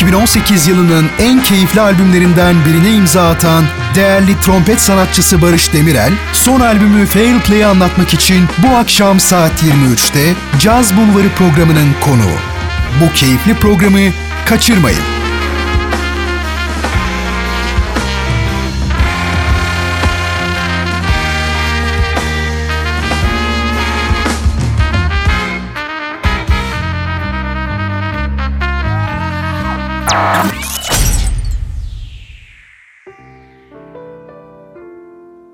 2018 yılının en keyifli albümlerinden birine imza atan değerli trompet sanatçısı Barış Demirel, son albümü Fail Play'i anlatmak için bu akşam saat 23'te Caz Bulvarı programının konuğu. Bu keyifli programı kaçırmayın.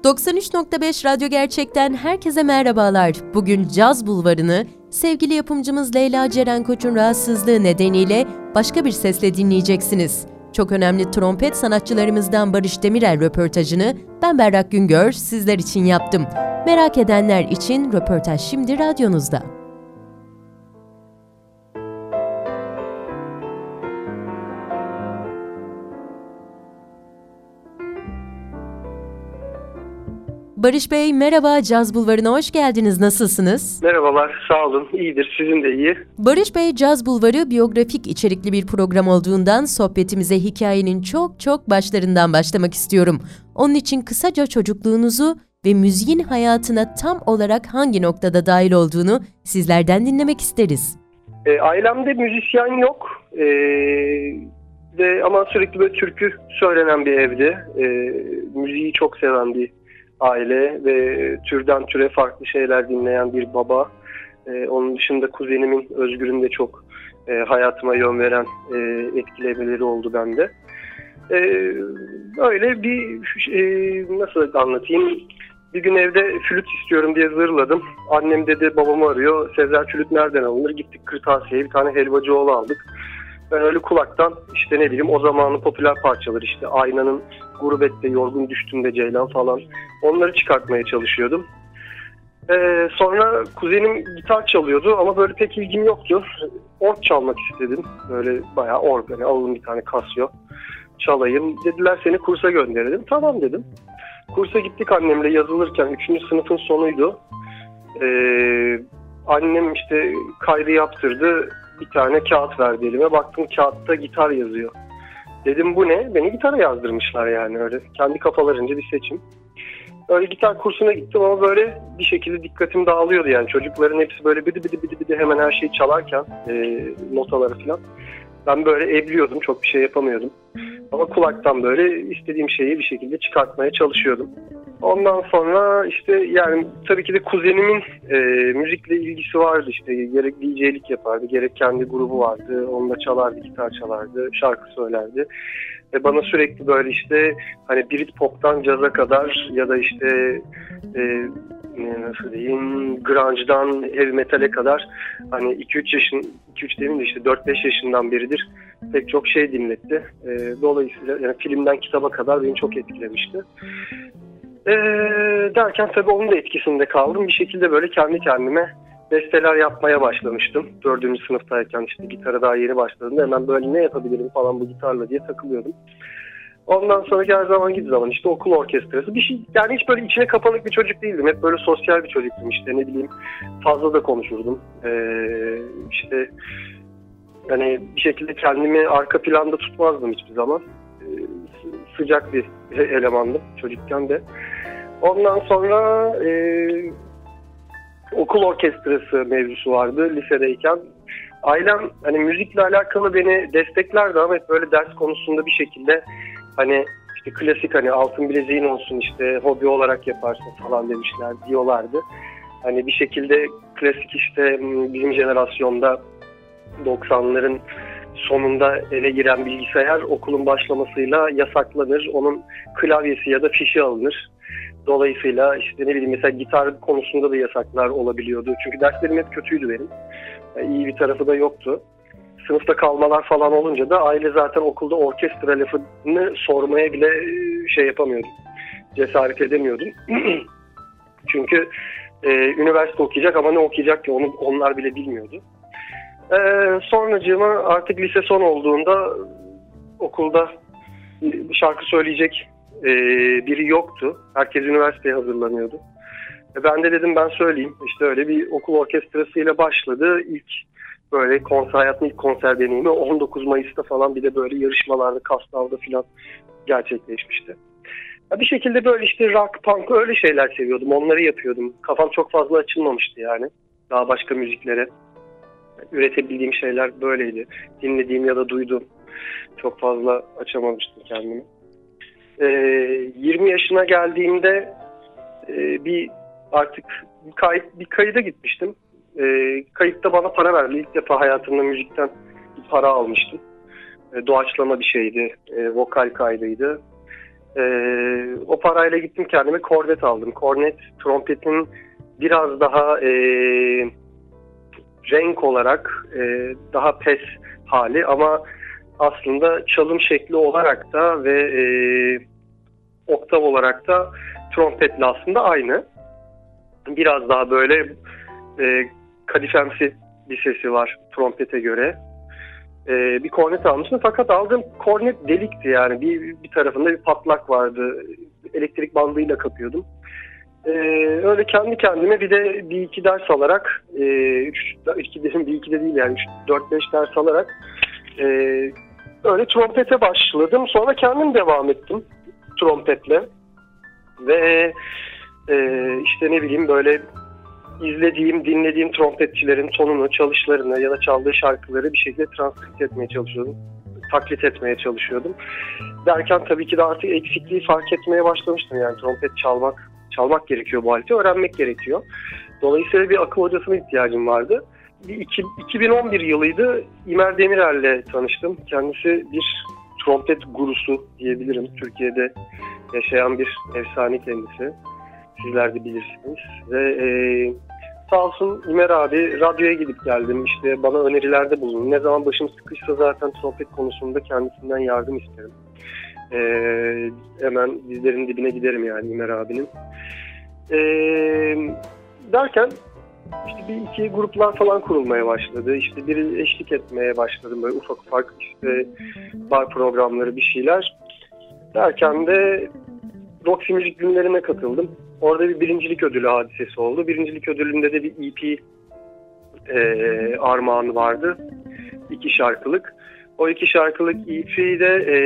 93.5 Radyo Gerçek'ten herkese merhabalar. Bugün Caz Bulvarı'nı sevgili yapımcımız Leyla Ceren Koç'un rahatsızlığı nedeniyle başka bir sesle dinleyeceksiniz. Çok önemli trompet sanatçılarımızdan Barış Demirel röportajını ben Berrak Güngör sizler için yaptım. Merak edenler için röportaj şimdi radyonuzda. Barış Bey merhaba, Caz Bulvarı'na hoş geldiniz. Nasılsınız? Merhabalar, sağ olun. İyidir, sizin de iyi. Barış Bey, Caz Bulvarı biyografik içerikli bir program olduğundan sohbetimize hikayenin çok çok başlarından başlamak istiyorum. Onun için kısaca çocukluğunuzu ve müziğin hayatına tam olarak hangi noktada dahil olduğunu sizlerden dinlemek isteriz. E, ailemde müzisyen yok. E, ve ama sürekli böyle türkü söylenen bir evdi. E, müziği çok seven bir aile ve türden türe farklı şeyler dinleyen bir baba. Ee, onun dışında kuzenimin Özgür'ün de çok e, hayatıma yön veren e, etkilemeleri oldu bende. E, öyle bir e, nasıl anlatayım bir gün evde flüt istiyorum diye zırladım. Annem dedi babamı arıyor. Sezer flüt nereden alınır? Gittik kırtasiye bir tane helvacıoğlu aldık. Ben öyle kulaktan işte ne bileyim o zamanın popüler parçaları işte Aynanın Gurbette Yorgun Düştüğünde Ceylan falan onları çıkartmaya çalışıyordum. Ee, sonra kuzenim gitar çalıyordu ama böyle pek ilgim yoktu. Org çalmak istedim. Böyle bayağı org hani alalım bir tane Casio çalayım. Dediler seni kursa gönderelim. Tamam dedim. Kursa gittik annemle yazılırken 3. sınıfın sonuydu. Ee, annem işte kaydı yaptırdı bir tane kağıt verdi elime. Baktım kağıtta gitar yazıyor. Dedim bu ne? Beni gitara yazdırmışlar yani öyle. Kendi kafalarınca bir seçim. Öyle gitar kursuna gittim ama böyle bir şekilde dikkatim dağılıyordu yani. Çocukların hepsi böyle bidi bidi bidi bidi hemen her şeyi çalarken e, notaları falan. Ben böyle ebliyordum, çok bir şey yapamıyordum. Ama kulaktan böyle istediğim şeyi bir şekilde çıkartmaya çalışıyordum. Ondan sonra işte yani tabii ki de kuzenimin e, müzikle ilgisi vardı işte. Gerek DJ'lik yapardı gerek kendi grubu vardı. Onunla çalardı gitar çalardı şarkı söylerdi. Ve bana sürekli böyle işte hani Britpop'tan caza kadar ya da işte e, nasıl diyeyim grunge'dan heavy metal'e kadar hani 2-3 yaşın 2-3 demeyeyim de işte 4-5 yaşından beridir pek çok şey dinletti. E, dolayısıyla yani filmden kitaba kadar beni çok etkilemişti. E, derken tabii onun da etkisinde kaldım. Bir şekilde böyle kendi kendime besteler yapmaya başlamıştım. Dördüncü sınıftayken işte gitara daha yeni başladığımda hemen böyle ne yapabilirim falan bu gitarla diye takılıyordum. Ondan sonra her zaman git zaman işte okul orkestrası. Bir şey yani hiç böyle içine kapanık bir çocuk değildim. Hep böyle sosyal bir çocuktum işte ne bileyim fazla da konuşurdum. Ee, işte hani bir şekilde kendimi arka planda tutmazdım hiçbir zaman. Ee, sıcak bir elemandım çocukken de. Ondan sonra e, okul orkestrası mevzusu vardı lisedeyken. Ailem hani müzikle alakalı beni desteklerdi ama hep böyle ders konusunda bir şekilde hani işte klasik hani altın bileziğin olsun işte hobi olarak yaparsın falan demişler diyorlardı. Hani bir şekilde klasik işte bizim jenerasyonda 90'ların sonunda ele giren bilgisayar okulun başlamasıyla yasaklanır. Onun klavyesi ya da fişi alınır. Dolayısıyla işte ne bileyim mesela gitar konusunda da yasaklar olabiliyordu. Çünkü derslerim hep kötüydü benim. Yani iyi bir tarafı da yoktu. Sınıfta kalmalar falan olunca da aile zaten okulda orkestra lafını sormaya bile e, şey yapamıyordu. Cesaret edemiyordum. Çünkü e, üniversite okuyacak ama ne okuyacak ki onu onlar bile bilmiyordu. E, sonracığıma artık lise son olduğunda okulda şarkı söyleyecek e, biri yoktu. Herkes üniversiteye hazırlanıyordu. E ben de dedim ben söyleyeyim. İşte öyle bir okul orkestrasıyla başladı. İlk böyle konser hayatımın ilk konser deneyimi 19 Mayıs'ta falan bir de böyle yarışmalarda Kastam'da falan gerçekleşmişti. Ya bir şekilde böyle işte rock, punk öyle şeyler seviyordum. Onları yapıyordum. Kafam çok fazla açılmamıştı yani. Daha başka müziklere. Üretebildiğim şeyler böyleydi. Dinlediğim ya da duyduğum. Çok fazla açamamıştım kendimi. Ee, 20 yaşına geldiğimde e, bir artık bir, kayıt, bir kayıda gitmiştim. Ee, kayıtta bana para verdi. İlk defa hayatımda müzikten para almıştım. Ee, doğaçlama bir şeydi. Ee, vokal kaydıydı. Ee, o parayla gittim kendime kornet aldım. Kornet trompetin biraz daha e, renk olarak e, daha pes hali ama aslında çalım şekli olarak da ve e, oktav olarak da trompetle aslında aynı. Biraz daha böyle e, kadifemsi bir sesi var trompete göre. E, bir kornet almıştım fakat aldığım kornet delikti yani bir, bir tarafında bir patlak vardı. Elektrik bandıyla kapıyordum. E, öyle kendi kendime bir de bir iki ders alarak e, üç, iki dedim bir iki de değil yani dört beş ders alarak e, öyle trompete başladım. Sonra kendim devam ettim trompetle. Ve e, işte ne bileyim böyle izlediğim, dinlediğim trompetçilerin tonunu, çalışlarını ya da çaldığı şarkıları bir şekilde transkript etmeye çalışıyordum. Taklit etmeye çalışıyordum. Derken tabii ki de artık eksikliği fark etmeye başlamıştım. Yani trompet çalmak çalmak gerekiyor bu aleti, öğrenmek gerekiyor. Dolayısıyla bir akıl hocasına ihtiyacım vardı. Bir iki, 2011 yılıydı. İmer Demirel'le tanıştım. Kendisi bir trompet gurusu diyebilirim. Türkiye'de yaşayan bir efsane kendisi. Sizler de bilirsiniz. Ve e, sağ olsun İmer abi radyoya gidip geldim. İşte bana önerilerde bulundu. Ne zaman başım sıkışsa zaten trompet konusunda kendisinden yardım isterim. E, hemen dizlerin dibine giderim yani İmer abinin. E, derken işte bir iki gruplar falan kurulmaya başladı. İşte biri eşlik etmeye başladım böyle ufak ufak işte bar programları bir şeyler. Derken de Roxy Müzik günlerine katıldım. Orada bir birincilik ödülü hadisesi oldu. Birincilik ödülünde de bir EP e, armağanı vardı. İki şarkılık. O iki şarkılık EP'de e,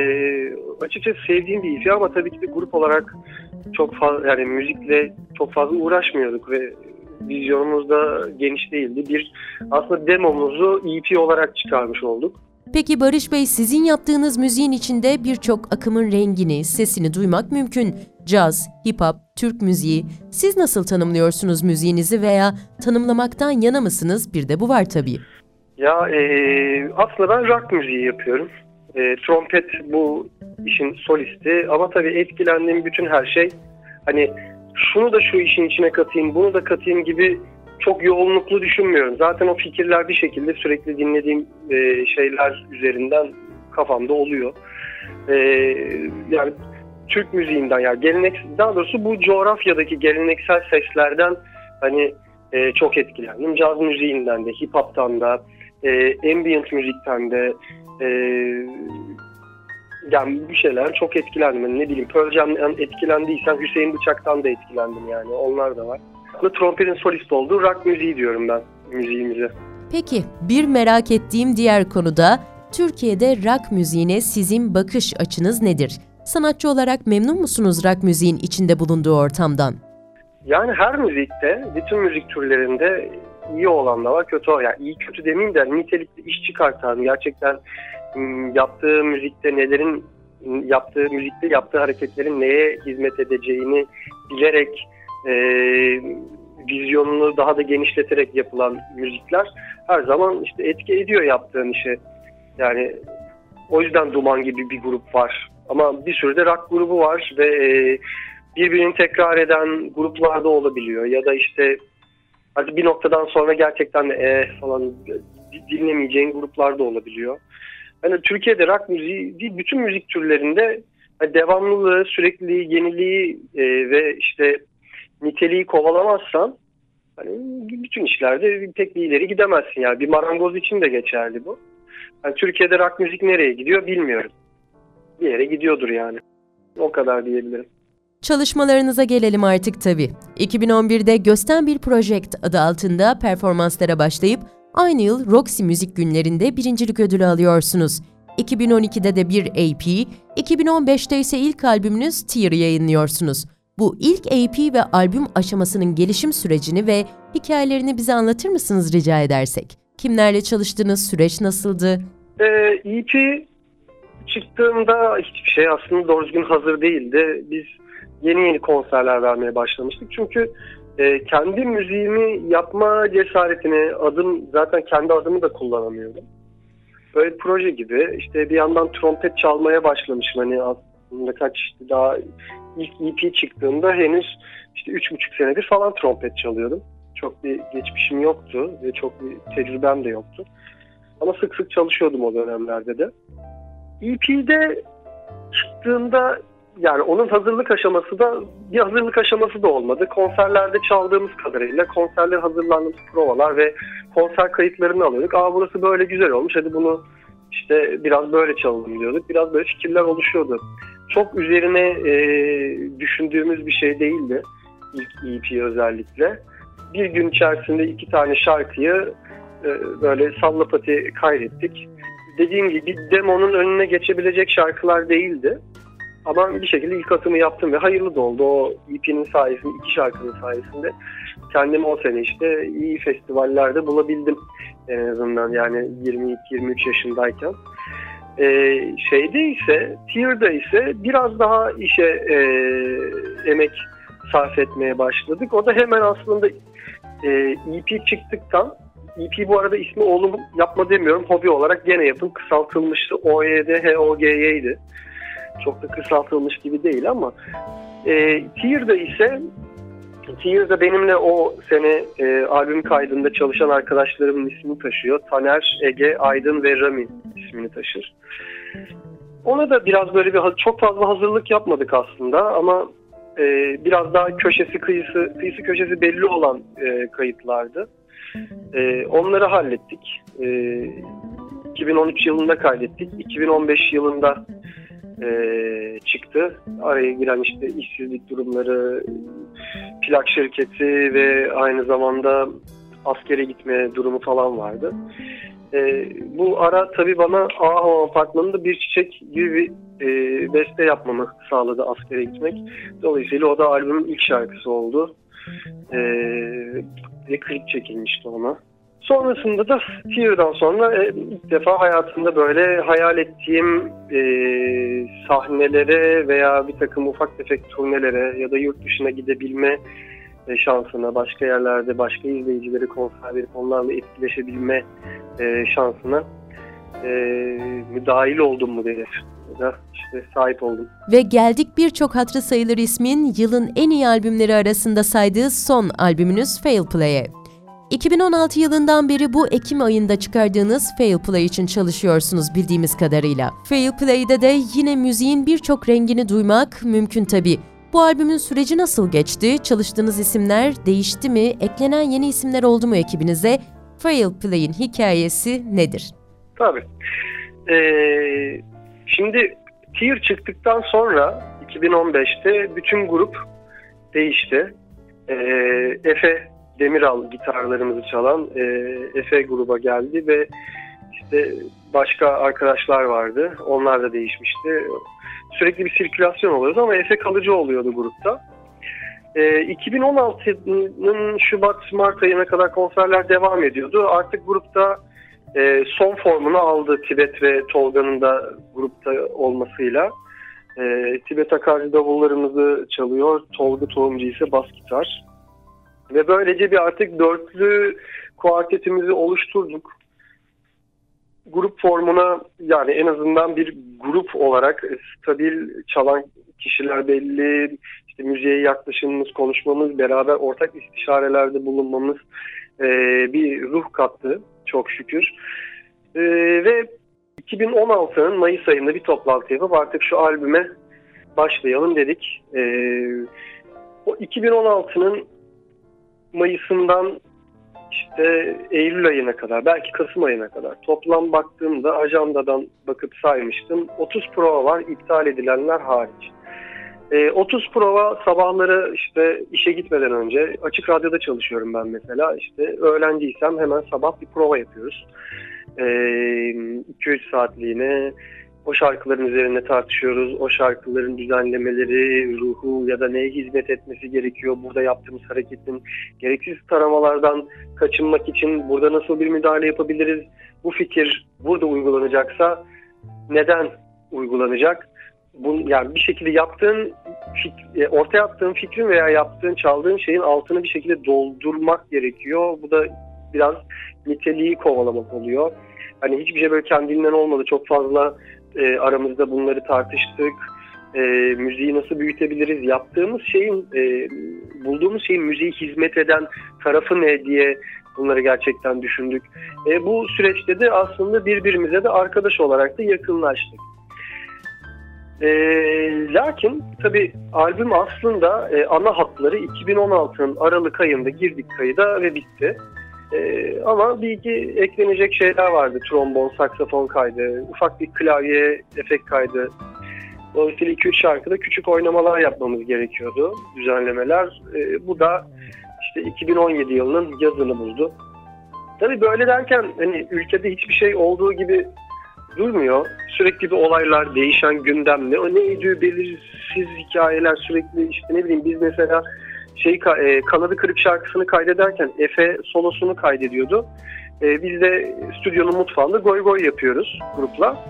açıkçası sevdiğim bir EP ama tabii ki de grup olarak çok fazla yani müzikle çok fazla uğraşmıyorduk ve vizyonumuz da geniş değildi. Bir aslında demomuzu EP olarak çıkarmış olduk. Peki Barış Bey sizin yaptığınız müziğin içinde birçok akımın rengini, sesini duymak mümkün. Caz, hip hop, Türk müziği. Siz nasıl tanımlıyorsunuz müziğinizi veya tanımlamaktan yana mısınız? Bir de bu var tabii. Ya e, aslında ben rock müziği yapıyorum. E, trompet bu işin solisti ama tabii etkilendiğim bütün her şey hani şunu da şu işin içine katayım, bunu da katayım gibi çok yoğunluklu düşünmüyorum. Zaten o fikirler bir şekilde sürekli dinlediğim e, şeyler üzerinden kafamda oluyor. E, yani Türk müziğinden yani gelenek daha doğrusu bu coğrafyadaki geleneksel seslerden hani e, çok etkilendim. Caz müziğinden de, hip hop'tan da, e, ambient müzikten de e, yani bir şeyler çok etkilendim. Yani ne bileyim Pearl Jam'den etkilendiysen Hüseyin Bıçak'tan da etkilendim yani. Onlar da var. Aslında trompetin solist olduğu rock müziği diyorum ben müziğimize. Peki bir merak ettiğim diğer konuda Türkiye'de rock müziğine sizin bakış açınız nedir? Sanatçı olarak memnun musunuz rock müziğin içinde bulunduğu ortamdan? Yani her müzikte, bütün müzik türlerinde iyi olan da var, kötü olan. Yani iyi kötü demeyeyim de nitelikli iş çıkartan, gerçekten yaptığı müzikte nelerin yaptığı müzikte yaptığı hareketlerin neye hizmet edeceğini bilerek e, vizyonunu daha da genişleterek yapılan müzikler her zaman işte etki ediyor yaptığın işe. Yani o yüzden Duman gibi bir grup var. Ama bir sürü de rock grubu var ve e, birbirini tekrar eden gruplar da olabiliyor. Ya da işte hadi bir noktadan sonra gerçekten e, falan dinlemeyeceğin gruplar da olabiliyor. Yani Türkiye'de rock müziği değil, bütün müzik türlerinde devamlılığı, sürekli yeniliği e, ve işte niteliği kovalamazsan hani bütün işlerde pek bir ileri gidemezsin. Yani bir marangoz için de geçerli bu. Yani Türkiye'de rock müzik nereye gidiyor bilmiyorum. Bir yere gidiyordur yani. O kadar diyebilirim. Çalışmalarınıza gelelim artık tabii. 2011'de Gösten Bir Project adı altında performanslara başlayıp aynı yıl Roxy Müzik Günlerinde birincilik ödülü alıyorsunuz. 2012'de de bir AP, 2015'te ise ilk albümünüz Tear yayınlıyorsunuz. Bu ilk AP ve albüm aşamasının gelişim sürecini ve hikayelerini bize anlatır mısınız rica edersek? Kimlerle çalıştınız, süreç nasıldı? Ee, EP çıktığında hiçbir şey aslında doğru düzgün hazır değildi. Biz yeni yeni konserler vermeye başlamıştık. Çünkü e, kendi müziğimi yapma cesaretini, adım zaten kendi adımı da kullanamıyordum. Böyle proje gibi. İşte bir yandan trompet çalmaya başlamışım. Hani aslında kaç işte daha ilk EP çıktığında henüz işte üç buçuk senedir falan trompet çalıyordum. Çok bir geçmişim yoktu ve çok bir tecrübem de yoktu. Ama sık sık çalışıyordum o dönemlerde de. EP'de çıktığında yani onun hazırlık aşaması da bir hazırlık aşaması da olmadı. Konserlerde çaldığımız kadarıyla konserler hazırlandığımız provalar ve konser kayıtlarını alıyorduk. Aa burası böyle güzel olmuş hadi bunu işte biraz böyle çalalım diyorduk. Biraz böyle fikirler oluşuyordu. Çok üzerine e, düşündüğümüz bir şey değildi ilk EP özellikle. Bir gün içerisinde iki tane şarkıyı e, böyle sallapati kaydettik. Dediğim gibi demonun önüne geçebilecek şarkılar değildi. Ama bir şekilde ilk atımı yaptım ve hayırlı da oldu. O EP'nin sayesinde, iki şarkının sayesinde kendimi o sene işte iyi festivallerde bulabildim en azından yani 22-23 yaşındayken. Ee, şeyde ise, Tear'da ise biraz daha işe e, emek sarf etmeye başladık. O da hemen aslında e, EP çıktıktan EP bu arada ismi oğlum yapma demiyorum. Hobi olarak gene yapın. Kısaltılmıştı. OYD, HOGY'ydi. Çok da kısaltılmış gibi değil ama e, Tear'da ise Tear'da benimle o sene e, albüm kaydında çalışan arkadaşlarımın ismini taşıyor. Taner, Ege, Aydın ve Rami ismini taşır. Ona da biraz böyle bir çok fazla hazırlık yapmadık aslında ama e, biraz daha köşesi kıyısı kıyısı köşesi belli olan e, kayıtlardı. E, onları hallettik. E, 2013 yılında kaydettik. 2015 yılında e, çıktı. Araya giren işte işsizlik durumları, plak şirketi ve aynı zamanda askere gitme durumu falan vardı. E, bu ara tabii bana A Apartmanı'nda bir çiçek gibi e, beste yapmamı sağladı askere gitmek. Dolayısıyla o da albümün ilk şarkısı oldu. E, ve klip çekilmişti ona. Sonrasında da Tear'dan sonra e, ilk defa hayatımda böyle hayal ettiğim e, sahnelere veya bir takım ufak tefek turnelere ya da yurt dışına gidebilme e, şansına, başka yerlerde başka izleyicileri konser verip onlarla etkileşebilme e, şansına e, müdahil oldum mu denir da işte sahip oldum. Ve geldik birçok hatırı sayılır ismin yılın en iyi albümleri arasında saydığı son albümünüz Fail Play'e. 2016 yılından beri bu Ekim ayında çıkardığınız Fail Play için çalışıyorsunuz bildiğimiz kadarıyla. Fail Play'de de yine müziğin birçok rengini duymak mümkün tabii. Bu albümün süreci nasıl geçti? Çalıştığınız isimler değişti mi? Eklenen yeni isimler oldu mu ekibinize? Fail Play'in hikayesi nedir? Tabii. Ee, şimdi Tear çıktıktan sonra 2015'te bütün grup değişti. Ee, Efe Demiral gitarlarımızı çalan e, Efe gruba geldi ve işte başka arkadaşlar vardı. Onlar da değişmişti. Sürekli bir sirkülasyon oluyordu ama Efe kalıcı oluyordu grupta. E, 2016'nın Şubat-Mart ayına kadar konserler devam ediyordu. Artık grupta e, son formunu aldı Tibet ve Tolga'nın da grupta olmasıyla. E, Tibet Akarcı davullarımızı çalıyor, Tolga Tohumcu ise bas gitar. Ve böylece bir artık dörtlü kuartetimizi oluşturduk. Grup formuna yani en azından bir grup olarak stabil çalan kişiler belli, işte müziğe yaklaşımımız, konuşmamız, beraber ortak istişarelerde bulunmamız e, bir ruh kattı çok şükür. E, ve 2016'nın Mayıs ayında bir toplantı yapıp artık şu albüme başlayalım dedik. E, o 2016'nın Mayıs'ından işte Eylül ayına kadar, belki Kasım ayına kadar toplam baktığımda ajandadan bakıp saymıştım. 30 prova var iptal edilenler hariç. E, 30 prova sabahları işte işe gitmeden önce açık radyoda çalışıyorum ben mesela. İşte öğlendiysem hemen sabah bir prova yapıyoruz. 2-3 e, saatliğine o şarkıların üzerine tartışıyoruz. O şarkıların düzenlemeleri, ruhu ya da neye hizmet etmesi gerekiyor. Burada yaptığımız hareketin gereksiz taramalardan kaçınmak için burada nasıl bir müdahale yapabiliriz? Bu fikir burada uygulanacaksa neden uygulanacak? Bu, yani bir şekilde yaptığın e, ortaya attığın fikrin veya yaptığın çaldığın şeyin altını bir şekilde doldurmak gerekiyor. Bu da biraz niteliği kovalamak oluyor. Hani hiçbir şey böyle kendinden olmadı. Çok fazla e, aramızda bunları tartıştık. E, müziği nasıl büyütebiliriz? Yaptığımız şeyin, e, bulduğumuz şeyin müziği hizmet eden tarafı ne diye bunları gerçekten düşündük. E, bu süreçte de aslında birbirimize de arkadaş olarak da yakınlaştık. E, lakin tabii albüm aslında e, ana hatları 2016'nın Aralık ayında girdik kayıda ve bitti. Ee, ama bir iki eklenecek şeyler vardı. Trombon, saksafon kaydı, ufak bir klavye efekt kaydı. Dolayısıyla 2-3 şarkıda küçük oynamalar yapmamız gerekiyordu, düzenlemeler. Ee, bu da işte 2017 yılının yazını buldu. Tabii böyle derken hani ülkede hiçbir şey olduğu gibi durmuyor. Sürekli bir olaylar, değişen gündem ne, neydi belirsiz hikayeler sürekli işte ne bileyim biz mesela şey e, kanadı kırık şarkısını kaydederken Efe solosunu kaydediyordu. E, biz de stüdyonun mutfağında goy goy yapıyoruz grupla.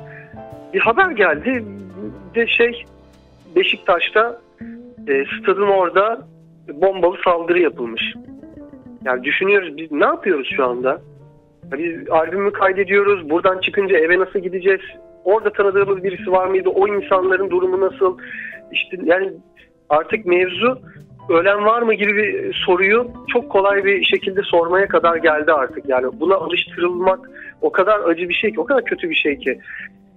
Bir haber geldi de şey Beşiktaş'ta e, stadın orada bombalı saldırı yapılmış. Yani düşünüyoruz biz ne yapıyoruz şu anda? Biz albümü kaydediyoruz. Buradan çıkınca eve nasıl gideceğiz? Orada tanıdığımız birisi var mıydı? O insanların durumu nasıl? İşte yani artık mevzu ölen var mı gibi bir soruyu çok kolay bir şekilde sormaya kadar geldi artık. Yani buna alıştırılmak o kadar acı bir şey ki, o kadar kötü bir şey ki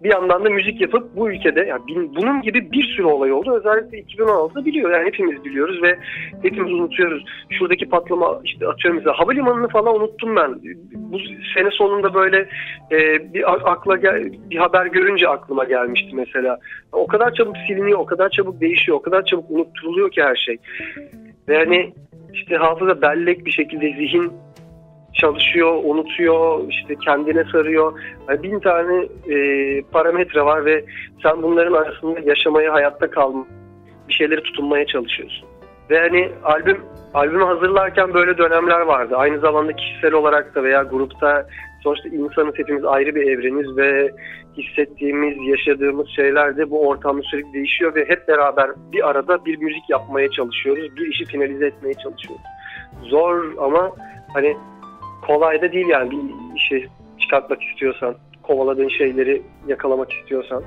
bir yandan da müzik yapıp bu ülkede yani bunun gibi bir sürü olay oldu. Özellikle 2016'da biliyor yani hepimiz biliyoruz ve hepimiz unutuyoruz. Şuradaki patlama işte atıyorum mesela havalimanını falan unuttum ben. Bu sene sonunda böyle e, bir akla gel, bir haber görünce aklıma gelmişti mesela. O kadar çabuk siliniyor, o kadar çabuk değişiyor, o kadar çabuk unutturuluyor ki her şey. Ve hani işte hafıza bellek bir şekilde zihin çalışıyor, unutuyor, işte kendine sarıyor. Yani bin tane e, parametre var ve sen bunların arasında yaşamaya, hayatta kalma, bir şeyleri tutunmaya çalışıyorsun. Ve hani albüm albümü hazırlarken böyle dönemler vardı. Aynı zamanda kişisel olarak da veya grupta sonuçta insanız hepimiz ayrı bir evreniz ve hissettiğimiz, yaşadığımız şeyler de bu ortamda sürekli değişiyor ve hep beraber bir arada bir müzik yapmaya çalışıyoruz. Bir işi finalize etmeye çalışıyoruz. Zor ama hani kolay da değil yani bir işi çıkartmak istiyorsan, kovaladığın şeyleri yakalamak istiyorsan.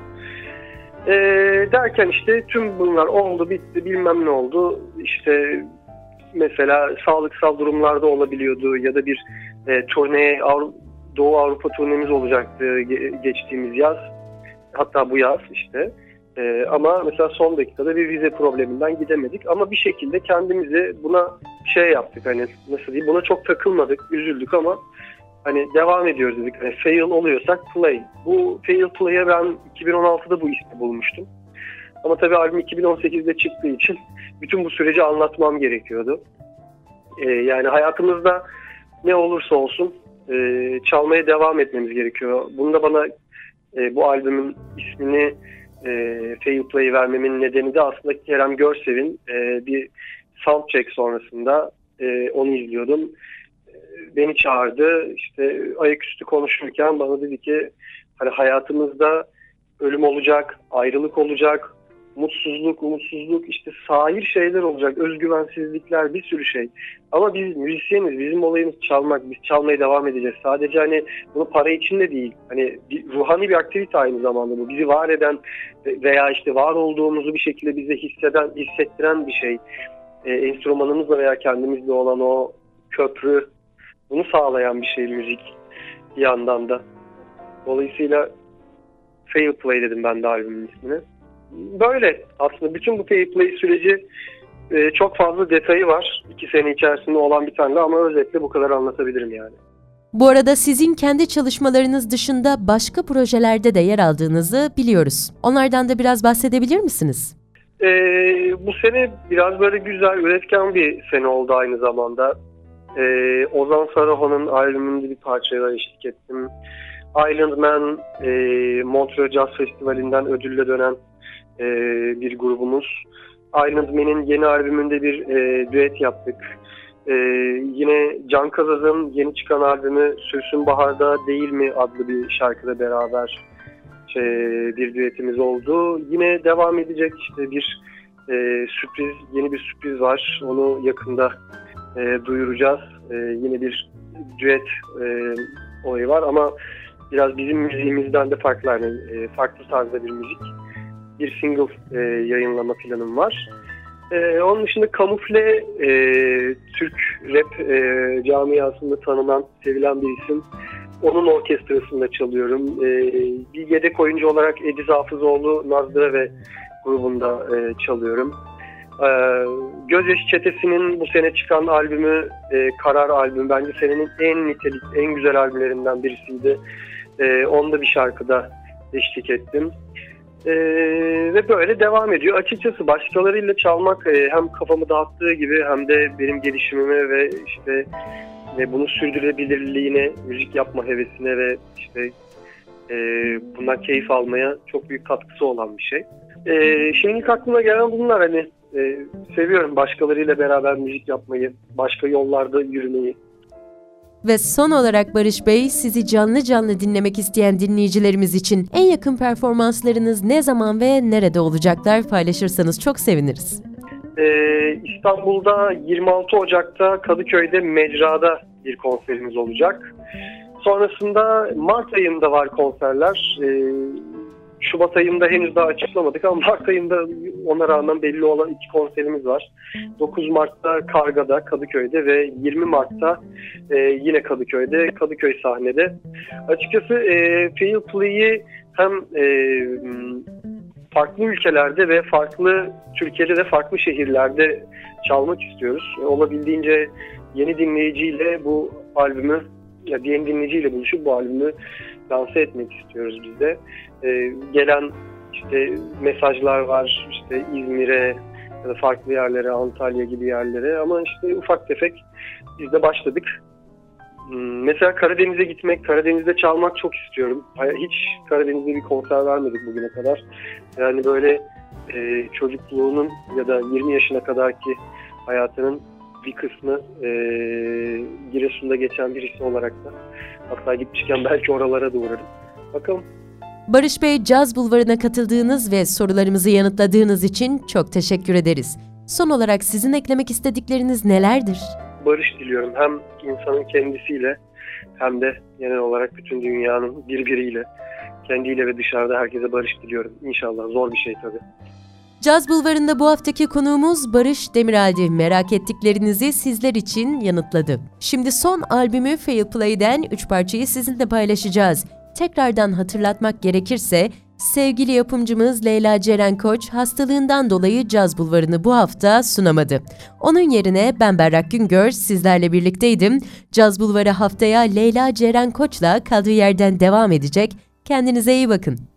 Ee, derken işte tüm bunlar oldu bitti bilmem ne oldu. İşte mesela sağlıksal durumlarda olabiliyordu ya da bir e, turneye Doğu Avrupa turnemiz olacaktı geçtiğimiz yaz. Hatta bu yaz işte ee, ama mesela son dakikada bir vize probleminden gidemedik. Ama bir şekilde kendimizi buna şey yaptık hani nasıl diyeyim buna çok takılmadık, üzüldük ama hani devam ediyoruz dedik. Hani fail oluyorsak play. Bu fail play'e ben 2016'da bu ismi bulmuştum. Ama tabii albüm 2018'de çıktığı için bütün bu süreci anlatmam gerekiyordu. Ee, yani hayatımızda ne olursa olsun e, çalmaya devam etmemiz gerekiyor. Bunda bana e, bu albümün ismini e, fail play vermemin nedeni de aslında Kerem Görsev'in e, bir soundcheck sonrasında e, onu izliyordum. E, beni çağırdı. İşte ayaküstü konuşurken bana dedi ki hani hayatımızda ölüm olacak, ayrılık olacak, mutsuzluk, umutsuzluk, işte sahir şeyler olacak, özgüvensizlikler, bir sürü şey. Ama biz müzisyeniz, bizim olayımız çalmak, biz çalmaya devam edeceğiz. Sadece hani bunu para için de değil, hani bir, ruhani bir aktivite aynı zamanda bu. Bizi var eden veya işte var olduğumuzu bir şekilde bize hisseden, hissettiren bir şey. E, enstrümanımızla veya kendimizle olan o köprü, bunu sağlayan bir şey müzik bir yandan da. Dolayısıyla Fail Play dedim ben de albümün ismini böyle aslında bütün bu pay play süreci e, çok fazla detayı var. iki sene içerisinde olan bir tane ama özetle bu kadar anlatabilirim yani. Bu arada sizin kendi çalışmalarınız dışında başka projelerde de yer aldığınızı biliyoruz. Onlardan da biraz bahsedebilir misiniz? E, bu sene biraz böyle güzel, üretken bir sene oldu aynı zamanda. E, Ozan Saraho'nun albümünde bir parçayla eşlik ettim. Island Man, e, Montreux Jazz Festivali'nden ödülle dönen e, bir grubumuz. Island Man'in yeni albümünde bir e, düet yaptık. E, yine Can Kazaz'ın yeni çıkan albümü Sürsün Bahar'da Değil Mi adlı bir şarkıda beraber şey, bir düetimiz oldu. Yine devam edecek işte bir e, sürpriz, yeni bir sürpriz var. Onu yakında e, duyuracağız. E, yine bir düet e, olayı var ama biraz bizim müziğimizden de farklı yani e, farklı tarzda bir müzik. Bir single e, yayınlama planım var. E, onun dışında Kamufle e, Türk rap e, camiasında tanınan, sevilen bir isim. Onun orkestrasında çalıyorum. E, bir yedek oyuncu olarak Ediz Hafızoğlu, Nazlıra ve grubunda e, çalıyorum. E, Gözyaşı Çetesi'nin bu sene çıkan albümü e, Karar albüm bence senenin en nitelik, en güzel albümlerinden birisiydi. E, onda bir şarkıda eşlik ettim. E, ve böyle devam ediyor. Açıkçası başkalarıyla çalmak e, hem kafamı dağıttığı gibi hem de benim gelişimime ve işte ve bunu sürdürülebilirliğine, müzik yapma hevesine ve işte e, bundan keyif almaya çok büyük katkısı olan bir şey. E, şimdilik aklıma gelen bunlar hani e, seviyorum başkalarıyla beraber müzik yapmayı, başka yollarda yürümeyi. Ve son olarak Barış Bey, sizi canlı canlı dinlemek isteyen dinleyicilerimiz için en yakın performanslarınız ne zaman ve nerede olacaklar paylaşırsanız çok seviniriz. Ee, İstanbul'da 26 Ocak'ta Kadıköy'de Mecra'da bir konserimiz olacak. Sonrasında Mart ayında var konserler. Ee, Şubat ayında henüz daha açıklamadık ama Mart ayında ona rağmen belli olan iki konserimiz var. 9 Mart'ta Karga'da, Kadıköy'de ve 20 Mart'ta e, yine Kadıköy'de, Kadıköy sahnede. Açıkçası e, Fail Play'i hem e, farklı ülkelerde ve farklı Türkiye'de de farklı şehirlerde çalmak istiyoruz. E, olabildiğince yeni dinleyiciyle bu albümü, ya yeni dinleyiciyle buluşup bu albümü lanse etmek istiyoruz biz de. E, gelen işte mesajlar var işte İzmir'e ya da farklı yerlere, Antalya gibi yerlere ama işte ufak tefek biz de başladık. Hmm, mesela Karadeniz'e gitmek, Karadeniz'de çalmak çok istiyorum. Hiç Karadeniz'de bir konser vermedik bugüne kadar. Yani böyle e, çocukluğunun ya da 20 yaşına kadarki hayatının bir kısmı e, Giresun'da geçen birisi olarak da hatta gitmişken belki oralara da uğrarım. Bakalım. Barış Bey, Caz Bulvarı'na katıldığınız ve sorularımızı yanıtladığınız için çok teşekkür ederiz. Son olarak sizin eklemek istedikleriniz nelerdir? Barış diliyorum hem insanın kendisiyle hem de genel olarak bütün dünyanın birbiriyle, kendiyle ve dışarıda herkese barış diliyorum. İnşallah zor bir şey tabii. Caz Bulvarı'nda bu haftaki konuğumuz Barış Demiral'di. Merak ettiklerinizi sizler için yanıtladı. Şimdi son albümü Fail Play'den 3 parçayı sizinle paylaşacağız. Tekrardan hatırlatmak gerekirse sevgili yapımcımız Leyla Ceren Koç hastalığından dolayı Caz Bulvarı'nı bu hafta sunamadı. Onun yerine ben Berrak Güngör sizlerle birlikteydim. Caz Bulvarı haftaya Leyla Ceren Koç'la kaldığı yerden devam edecek. Kendinize iyi bakın.